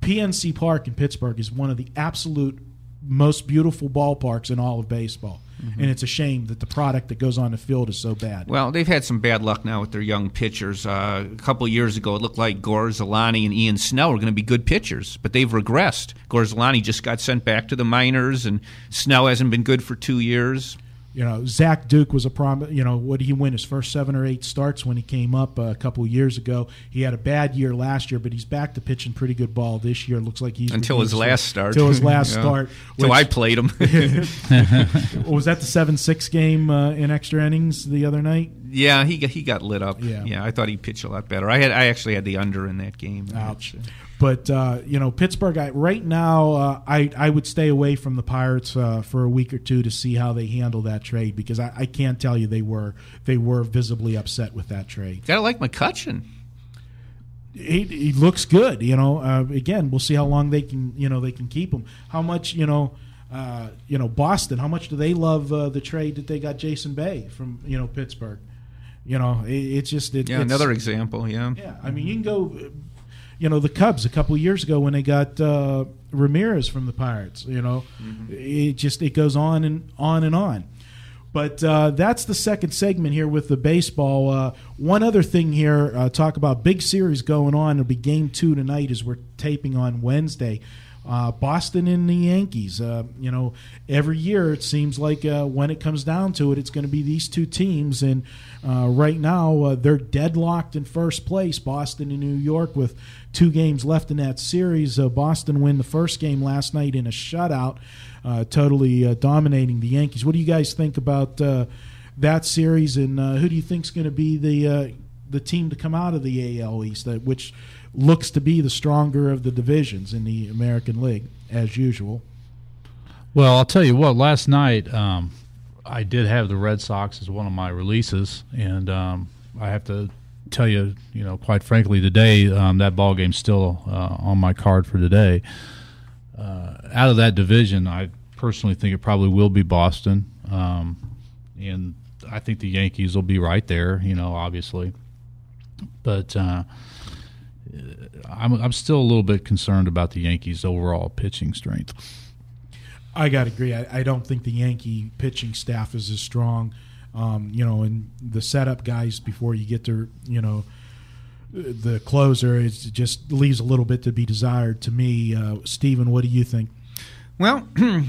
PNC Park in Pittsburgh is one of the absolute most beautiful ballparks in all of baseball. And it's a shame that the product that goes on the field is so bad. Well, they've had some bad luck now with their young pitchers. Uh, a couple of years ago, it looked like Gorzelanny and Ian Snell were going to be good pitchers, but they've regressed. Gorzelanny just got sent back to the minors, and Snell hasn't been good for two years. You know, Zach Duke was a prom. You know, what did he win his first seven or eight starts when he came up uh, a couple of years ago? He had a bad year last year, but he's back to pitching pretty good ball this year. Looks like he's Until his last start. Until his last Yeah. start. Until I played him. was that the seven six game uh, in extra innings the other night? yeah, he got, he got lit up. Yeah. I thought he pitched a lot better. I had I actually had the under in that game. Ouch. But uh, you know, Pittsburgh. I, right now, uh, I I would stay away from the Pirates uh, for a week or two to see how they handle that trade because I, I can't tell you they were they were visibly upset with that trade. Gotta like McCutchen. He, he looks good. You know, uh, again, we'll see how long they can you know they can keep him. How much you know. Uh, you know Boston. How much do they love uh, the trade that they got Jason Bay from you know Pittsburgh? You know, it, it's just it, Yeah, it's, another example. Yeah. Yeah, I mean, you can go. You know, the Cubs a couple of years ago when they got uh, Ramirez from the Pirates. You know, it just it goes on and on and on. But uh, that's the second segment here with the baseball. Uh, one other thing here, uh, talk about big series going on. It'll be game two tonight as we're taping on Wednesday. Uh, Boston and the Yankees. Uh, you know, every year it seems like uh, when it comes down to it, it's going to be these two teams. And uh, right now, uh, they're deadlocked in first place, Boston and New York, with two games left in that series. Uh, Boston win the first game last night in a shutout, uh, totally uh, dominating the Yankees. What do you guys think about uh, that series? And uh, who do you think is going to be the uh, the team to come out of the AL East, which looks to be the stronger of the divisions in the American League, as usual? Well, I'll tell you what. Last night, um, I did have the Red Sox as one of my releases, and um, I have to tell you, you know, quite frankly, today um, that ball game's still uh, on my card for today. Uh, out of that division, I personally think it probably will be Boston, um, and I think the Yankees will be right there. You know, obviously, but. Uh, I'm, I'm still a little bit concerned about the Yankees' overall pitching strength. I got to agree. I, I don't think the Yankee pitching staff is as strong. Um, you know, and the setup guys before you get to you know the closer, it just leaves a little bit to be desired to me. Uh, Stephen, what do you think? Well,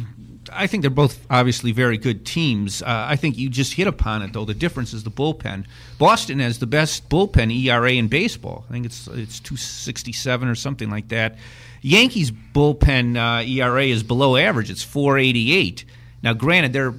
I think they're both obviously very good teams. Uh, I think you just hit upon it, though. The difference is the bullpen. Boston has the best bullpen ERA in baseball. I think it's it's two sixty seven or something like that. Yankees bullpen uh, ERA is below average. It's four eighty eight. Now, granted, they're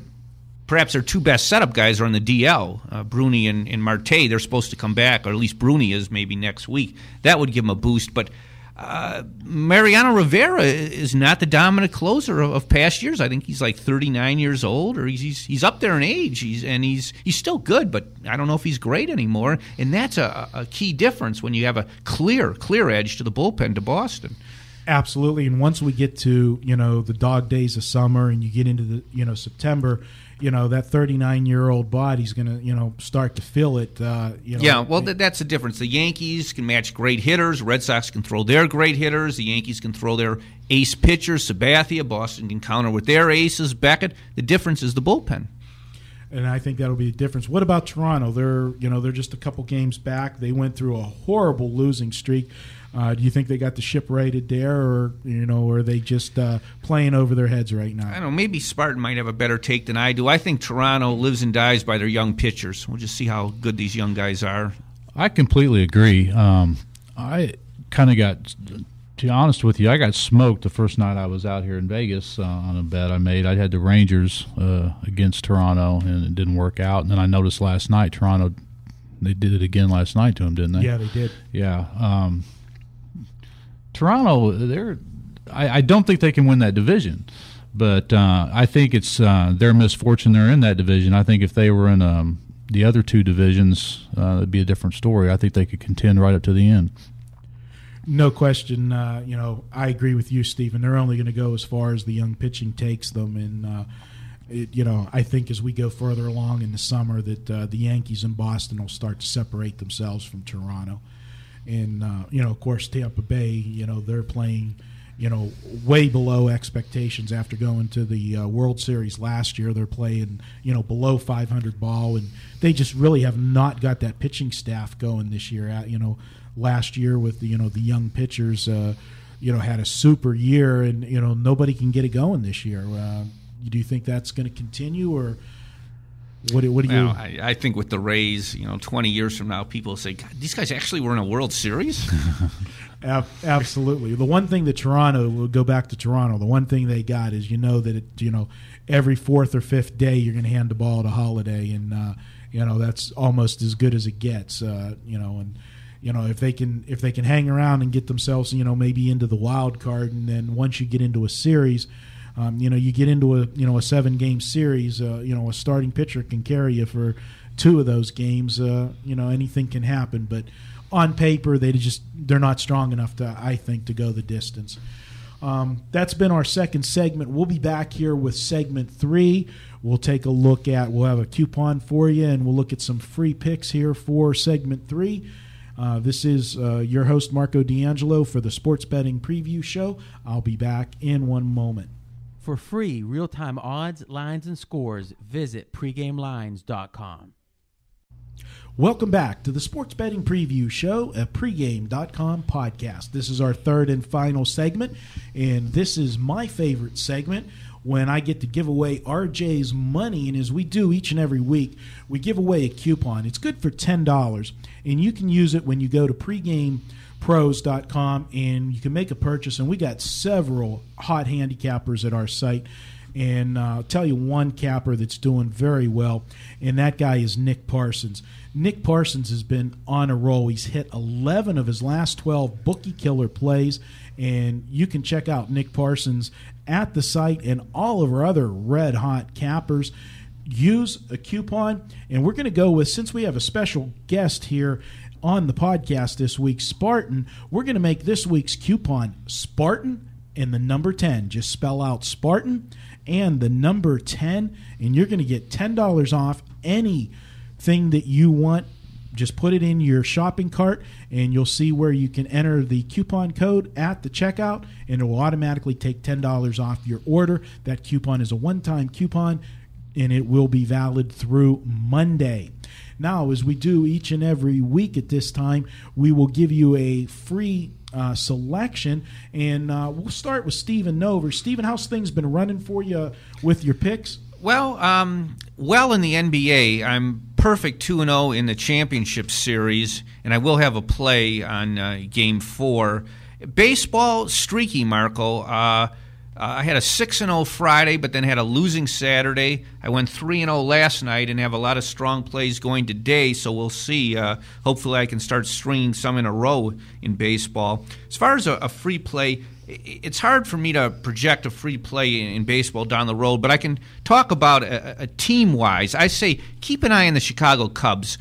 perhaps their two best setup guys are on the DL, uh, Bruney and, and Marte. They're supposed to come back, or at least Bruney is maybe next week. That would give them a boost, but uh, Mariano Rivera is not the dominant closer of, of, past years. I think he's like 39 years old, or he's he's, he's up there in age. He's and he's he's still good, but I don't know if he's great anymore. And that's a, a key difference when you have a clear clear edge to the bullpen to Boston. Absolutely, and once we get to you know the dog days of summer, and you get into the you know September, you know that 39 year old body's going to you know start to feel it. Uh, you know, yeah, well, th- that's the difference. The Yankees can match great hitters. Red Sox can throw their great hitters. The Yankees can throw their ace pitchers. Sabathia, Boston can counter with their aces. Beckett. The difference is the bullpen. And I think that'll be the difference. What about Toronto? They're you know they're just a couple games back. They went through a horrible losing streak. Uh, do you think they got the ship rated there, or you know, or are they just uh, playing over their heads right now? I don't know. Maybe Spartan might have a better take than I do. I think Toronto lives and dies by their young pitchers. We'll just see how good these young guys are. I completely agree. Um, I kind of got, to be honest with you, I got smoked the first night I was out here in Vegas uh, on a bet I made. I had the Rangers uh, against Toronto, and it didn't work out. And then I noticed last night Toronto, they did it again last night to them, didn't they? Yeah, they did. Yeah. Um, Toronto, they're I, I, don't think they can win that division, but uh, I think it's uh, their misfortune they're in that division. I think if they were in um, the other two divisions, uh, it'd be a different story. I think they could contend right up to the end. No question. Uh, you know, I agree with you, Stephen. They're only going to go as far as the young pitching takes them, and uh, it, you know, I think as we go further along in the summer, that uh, the Yankees and Boston will start to separate themselves from Toronto and uh, you know, of course, Tampa Bay. You know, they're playing, you know, way below expectations after going to the uh, World Series last year. They're playing, you know, below 500 ball, and they just really have not got that pitching staff going this year. Uh, you know, last year with the you know the young pitchers, uh, you know, had a super year, and you know nobody can get it going this year. Uh, do you think that's going to continue, or what, what do you? Well, I, I, think with the Rays, you know, 20 years from now, people will say, these guys actually were in a World Series? Absolutely. The one thing that Toronto, will go back to Toronto, the one thing they got is you know that, it, you know, every fourth or fifth day you're going to hand the ball to Halladay, and, uh, you know, that's almost as good as it gets, uh, you know, and, you know if they can if they can hang around and get themselves you know maybe into the wild card and then once you get into a series um, you know, you get into a you know a seven game series. Uh, you know, a starting pitcher can carry you for two of those games. Uh, you know, anything can happen. But on paper, they just they're not strong enough to I think to go the distance. Um, that's been our second segment. We'll be back here with segment three. We'll take a look at, we'll have a coupon for you, and we'll look at some free picks here for segment three. Uh, this is uh, your host, Marco D'Angelo, for the Sports Betting Preview Show. I'll be back in one moment. For free real time odds, lines, and scores, visit pregamelines.com. Welcome back to the Sports Betting Preview Show, a pregame.com podcast. This is our third and final segment, and this is my favorite segment when I get to give away RJ's money. And as we do each and every week, we give away a coupon. It's good for $10, and you can use it when you go to pregamepros.com and you can make a purchase. And we got several hot handicappers at our site. And uh, I'll tell you one capper that's doing very well, and that guy is Nick Parsons. Nick Parsons has been on a roll. He's hit 11 of his last 12 bookie killer plays, and you can check out Nick Parsons at the site and all of our other red hot cappers. Use a coupon, and we're going to go with since we have a special guest here on the podcast this week, Spartan. We're going to make this week's coupon Spartan and the number 10. Just spell out Spartan and the number 10, and you're going to get $10 off anything that you want. Just put it in your shopping cart, and you'll see where you can enter the coupon code at the checkout, and it will automatically take $10 off your order. That coupon is a one time coupon, and it will be valid through Monday. Now, as we do each and every week at this time, we will give you a free uh, selection, and uh, we'll start with Stephen Nover. Stephen, how's things been running for you with your picks? Well, um, well in the NBA, I'm perfect two and zero in the championship series, and I will have a play on uh, Game Four. Baseball streaky, Marco. Uh, I had a six and zero Friday, but then had a losing Saturday. I went three and zero last night, and have a lot of strong plays going today. So we'll see. Uh, hopefully, I can start stringing some in a row in baseball. As far as a, a free play, it's hard for me to project a free play in, in baseball down the road, but I can talk about a, a team wise. I say keep an eye on the Chicago Cubs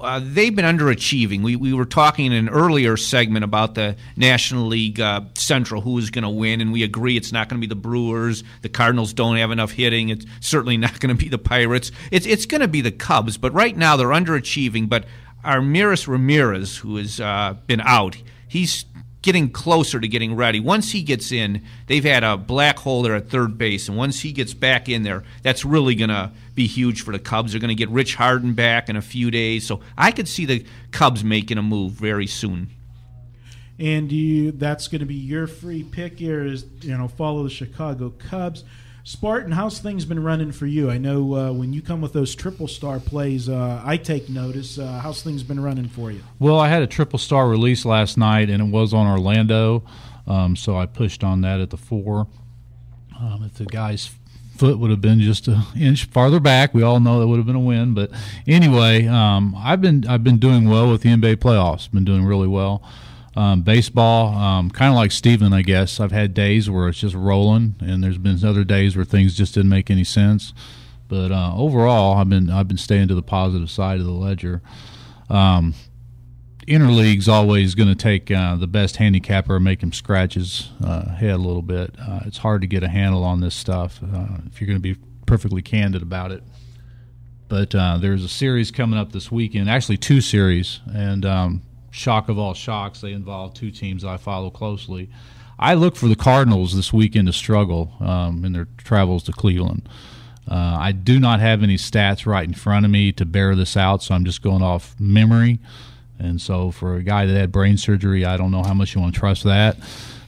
uh, they've been underachieving. We, we were talking in an earlier segment about the National League uh, Central, who is going to win, and we agree it's not going to be the Brewers. The Cardinals don't have enough hitting. It's certainly not going to be the Pirates. It's, it's going to be the Cubs, but right now they're underachieving. But Aramis Ramirez, who has uh, been out, he's getting closer to getting ready. Once he gets in, they've had a black hole there at third base, and once he gets back in there, that's really going to be huge for the Cubs. They're going to get Rich Harden back in a few days, so I could see the Cubs making a move very soon. And you, that's going to be your free pick here is, you know, follow the Chicago Cubs. Spartan, how's things been running for you? I know uh, when you come with those triple star plays, uh, I take notice. Uh, how's things been running for you? Well, I had a triple star release last night, and it was on Orlando, um, so I pushed on that at the four. Um, if the guy's foot would have been just an inch farther back, we all know that would have been a win. But anyway, um, I've been I've been doing well with the NBA playoffs. Been doing really well. Um, baseball, um, kind of like Steven, I guess. I've had days where it's just rolling, and there's been other days where things just didn't make any sense. But uh, overall, I've been I've been staying to the positive side of the ledger. Um, interleague's always going to take uh, the best handicapper and make him scratch his uh, head a little bit. Uh, it's hard to get a handle on this stuff uh, if you're going to be perfectly candid about it. But uh, there's a series coming up this weekend, actually two series, and um, shock of all shocks, they involve two teams I follow closely. I look for the Cardinals this weekend to struggle um, in their travels to Cleveland. Uh, I do not have any stats right in front of me to bear this out, so I'm just going off memory. And so, for a guy that had brain surgery, I don't know how much you want to trust that.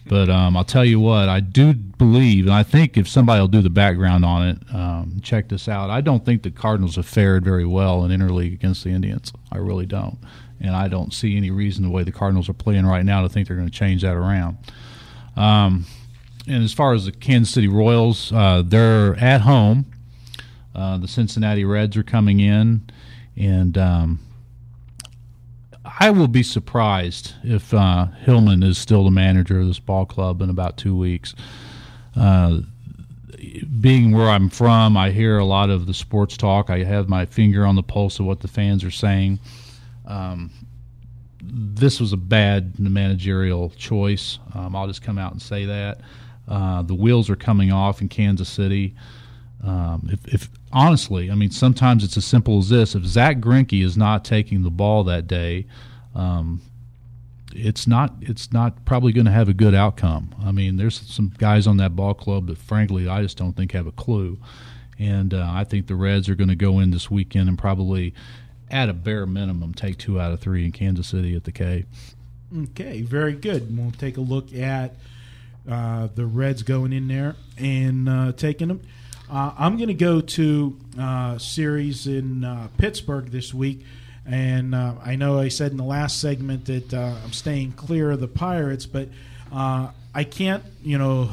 But um, I'll tell you what, I do believe, and I think if somebody will do the background on it, um, check this out. I don't think the Cardinals have fared very well in interleague against the Indians. I really don't. And I don't see any reason the way the Cardinals are playing right now to think they're going to change that around. Um, and as far as the Kansas City Royals, uh, they're at home. Uh, the Cincinnati Reds are coming in, and um, I will be surprised if uh, Hillman is still the manager of this ball club in about two weeks. Uh, being where I'm from, I hear a lot of the sports talk. I have my finger on the pulse of what the fans are saying. Um, this was a bad managerial choice. Um, I'll just come out and say that. Uh, the wheels are coming off in Kansas City. Um, if, if honestly, I mean, sometimes it's as simple as this: if Zack Greinke is not taking the ball that day, um, it's not it's not probably going to have a good outcome. I mean, there's some guys on that ball club that, frankly, I just don't think have a clue. And uh, I think the Reds are going to go in this weekend and probably at a bare minimum, take two out of three in Kansas City at the K. Okay, very good. We'll take a look at uh, the Reds going in there and uh, taking them. Uh, I'm going to go to uh, series in uh, Pittsburgh this week, and uh, I know I said in the last segment that uh, I'm staying clear of the Pirates, but I can't, you know,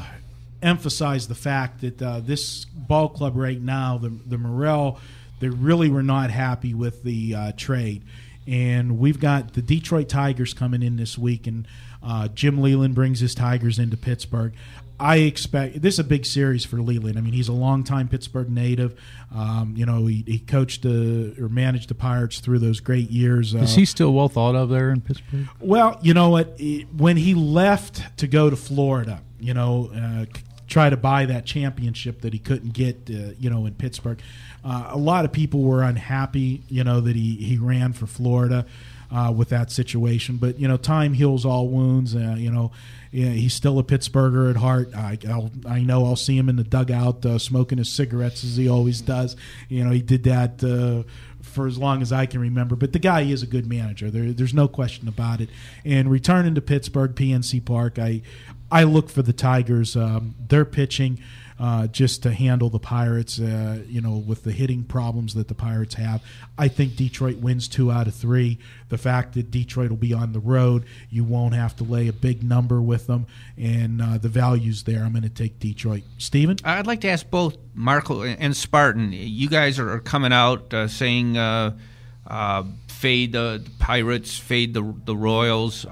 emphasize the fact that this ball club right now, the the Morel, they really were not happy with the uh, trade, and we've got the Detroit Tigers coming in this week, and uh, Jim Leyland brings his Tigers into Pittsburgh. I expect this is a big series for Leyland. I mean, he's a longtime Pittsburgh native. Um, you know, he, he coached the or managed the Pirates through those great years. Is Uh, he still well thought of there in Pittsburgh? well, you know what? When he left to go to Florida, you know, uh, try to buy that championship that he couldn't get, uh, you know, in Pittsburgh, uh, a lot of people were unhappy, you know, that he, he ran for Florida uh, with that situation. But, you know, time heals all wounds. Uh, you know, he's still a Pittsburgher at heart. I, I'll, I know I'll see him in the dugout uh, smoking his cigarettes as he always does. You know, he did that. Uh, for as long as I can remember. But the guy is a good manager. There, there's no question about it. And returning to Pittsburgh, PNC Park, I I look for the Tigers. Um, they're pitching uh, just to handle the Pirates. Uh, you know, with the hitting problems that the Pirates have, I think Detroit wins two out of three. The fact that Detroit will be on the road, you won't have to lay a big number with them, and uh, the values there. I'm going to take Detroit. Steven? I'd like to ask both Marco and Spartan. You guys are coming out uh, saying uh, fade the Pirates, fade the the Royals.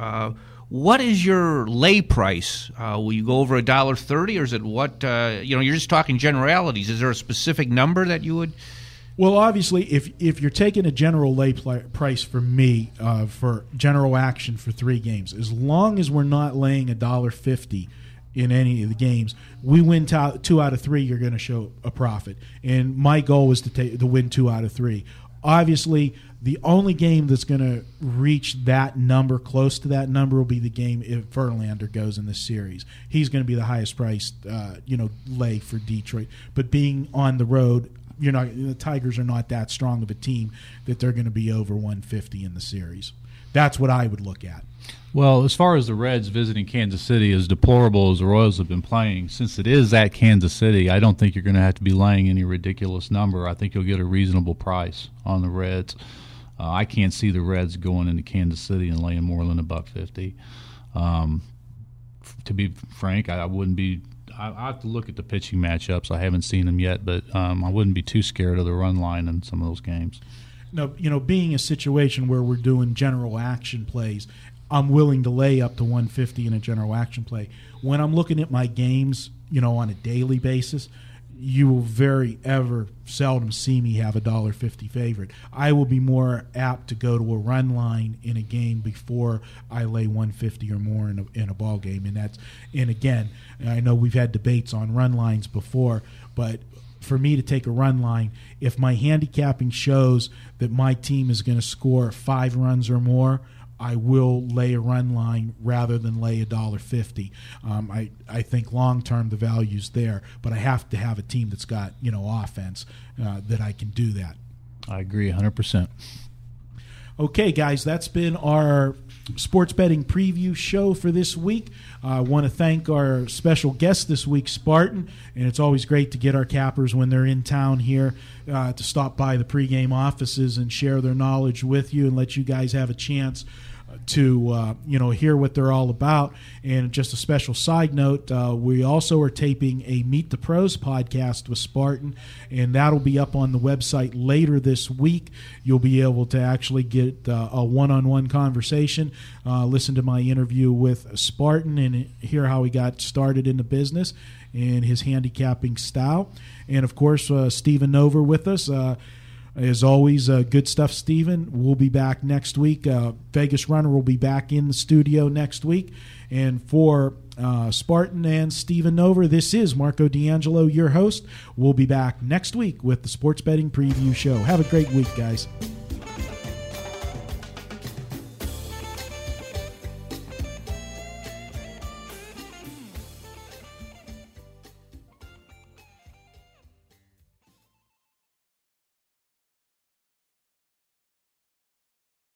What is your lay price? Uh, will you go over a dollar thirty, or is it what? Uh, you know, you're just talking generalities. Is there a specific number that you would? Well, obviously, if if you're taking a general lay pl- price for me uh, for general action for three games, as long as we're not laying a dollar fifty in any of the games, we win to- two out of three. You're going to show a profit, and my goal was to take to win two out of three. Obviously, the only game that's going to reach that number, close to that number, will be the game if Verlander goes in this series. He's going to be the highest priced, uh, you know, lay for Detroit. But being on the road, you're not the Tigers are not that strong of a team that they're going to be over 150 in the series. That's what I would look at. Well, as far as the Reds visiting Kansas City, as deplorable as the Royals have been playing, since it is at Kansas City, I don't think you're going to have to be laying any ridiculous number. I think you'll get a reasonable price on the Reds. Uh, I can't see the Reds going into Kansas City and laying more than a buck fifty. Um, f- to be frank, I, I wouldn't be. I, I have to look at the pitching matchups. I haven't seen them yet, but um, I wouldn't be too scared of the run line in some of those games. No, you know, being a situation where we're doing general action plays, I'm willing to lay up to 150 in a general action play. When I'm looking at my games, you know, on a daily basis, you will very ever seldom see me have a dollar fifty favorite. I will be more apt to go to a run line in a game before I lay 150 or more in a, in a ball game, and that's and again, I know we've had debates on run lines before, but for me to take a run line, if my handicapping shows that my team is going to score five runs or more, I will lay a run line rather than lay a dollar fifty. Um, I I think long term the value's there, but I have to have a team that's got you know offense uh, that I can do that. I agree 100%. Okay, guys, that's been our sports betting preview show for this week. Uh, I want to thank our special guest this week, Spartan, and it's always great to get our cappers when they're in town here uh, to stop by the pregame offices and share their knowledge with you and let you guys have a chance to uh, you know hear what they're all about. And just a special side note, uh, we also are taping a Meet the Pros podcast with Spartan, and that'll be up on the website later this week. You'll be able to actually get uh, a one-on-one conversation, uh, listen to my interview with Spartan, and hear how he got started in the business and his handicapping style. And of course, uh, Stephen Nover with us. As always, uh, good stuff, Steven. We'll be back next week. Uh, Vegas Runner will be back in the studio next week. And for uh, Spartan and Steven Nover, this is Marco D'Angelo, your host. We'll be back next week with the Sports Betting Preview Show. Have a great week, guys.